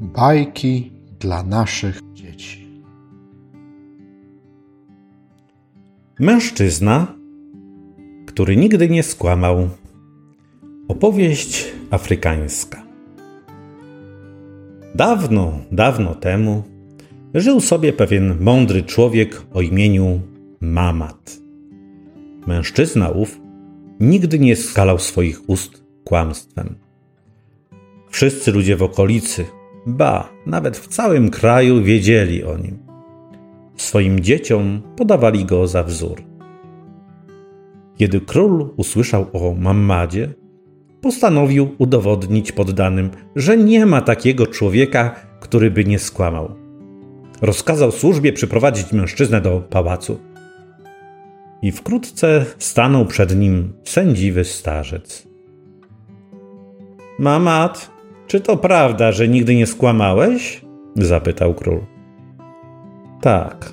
Bajki dla naszych dzieci. Mężczyzna, który nigdy nie skłamał. Opowieść afrykańska. Dawno, dawno temu żył sobie pewien mądry człowiek o imieniu Mamat. Mężczyzna ów nigdy nie skalał swoich ust kłamstwem. Wszyscy ludzie w okolicy, ba, nawet w całym kraju wiedzieli o nim. Swoim dzieciom podawali go za wzór. Kiedy król usłyszał o Mammadzie, postanowił udowodnić poddanym, że nie ma takiego człowieka, który by nie skłamał. Rozkazał służbie przyprowadzić mężczyznę do pałacu. I wkrótce stanął przed nim sędziwy starzec. Mamat, czy to prawda, że nigdy nie skłamałeś? zapytał król. Tak,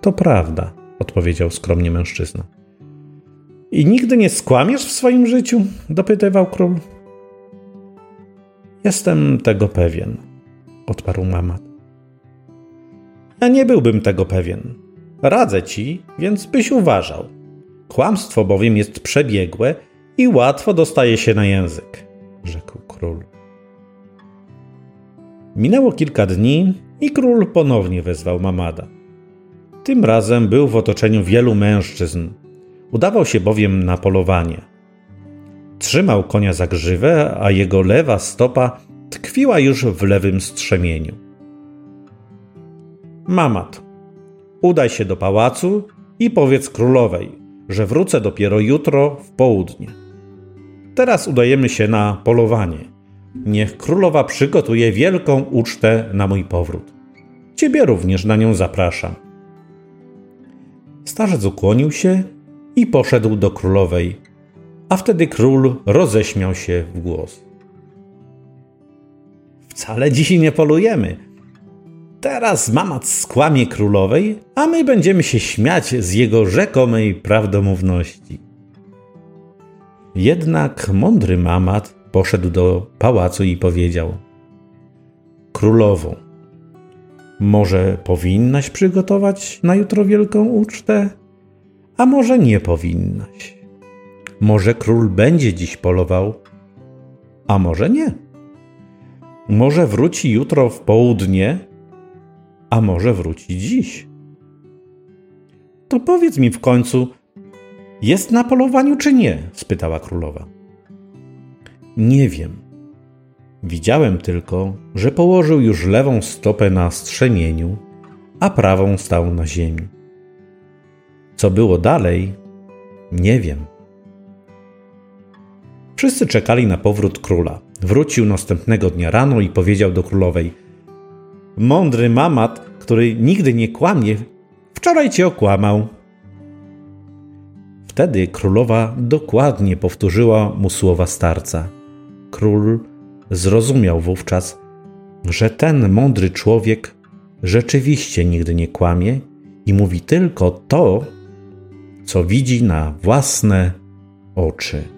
to prawda, odpowiedział skromnie mężczyzna. I nigdy nie skłamiesz w swoim życiu? dopytywał król. Jestem tego pewien, odparł Mamat. Ja nie byłbym tego pewien. Radzę ci, więc byś uważał. Kłamstwo bowiem jest przebiegłe i łatwo dostaje się na język, rzekł król. Minęło kilka dni i król ponownie wezwał Mamada. Tym razem był w otoczeniu wielu mężczyzn. Udawał się bowiem na polowanie. Trzymał konia za grzywę, a jego lewa stopa tkwiła już w lewym strzemieniu. Mamat, udaj się do pałacu i powiedz królowej, że wrócę dopiero jutro w południe. Teraz udajemy się na polowanie. Niech królowa przygotuje wielką ucztę na mój powrót. Ciebie również na nią zapraszam. Starzec ukłonił się i poszedł do królowej, a wtedy król roześmiał się w głos. Wcale dziś nie polujemy. Teraz mamat skłamie królowej, a my będziemy się śmiać z jego rzekomej prawdomówności. Jednak mądry mamat poszedł do pałacu i powiedział: Królową, może powinnaś przygotować na jutro wielką ucztę, a może nie powinnaś. Może król będzie dziś polował, a może nie. Może wróci jutro w południe, a może wróci dziś. To powiedz mi w końcu, jest na polowaniu czy nie? spytała królowa. Nie wiem. Widziałem tylko, że położył już lewą stopę na strzemieniu, a prawą stał na ziemi. Co było dalej, nie wiem. Wszyscy czekali na powrót króla. Wrócił następnego dnia rano i powiedział do królowej: Mądry mamat, który nigdy nie kłamie, wczoraj cię okłamał. Wtedy królowa dokładnie powtórzyła mu słowa starca. Król zrozumiał wówczas, że ten mądry człowiek rzeczywiście nigdy nie kłamie i mówi tylko to, co widzi na własne oczy.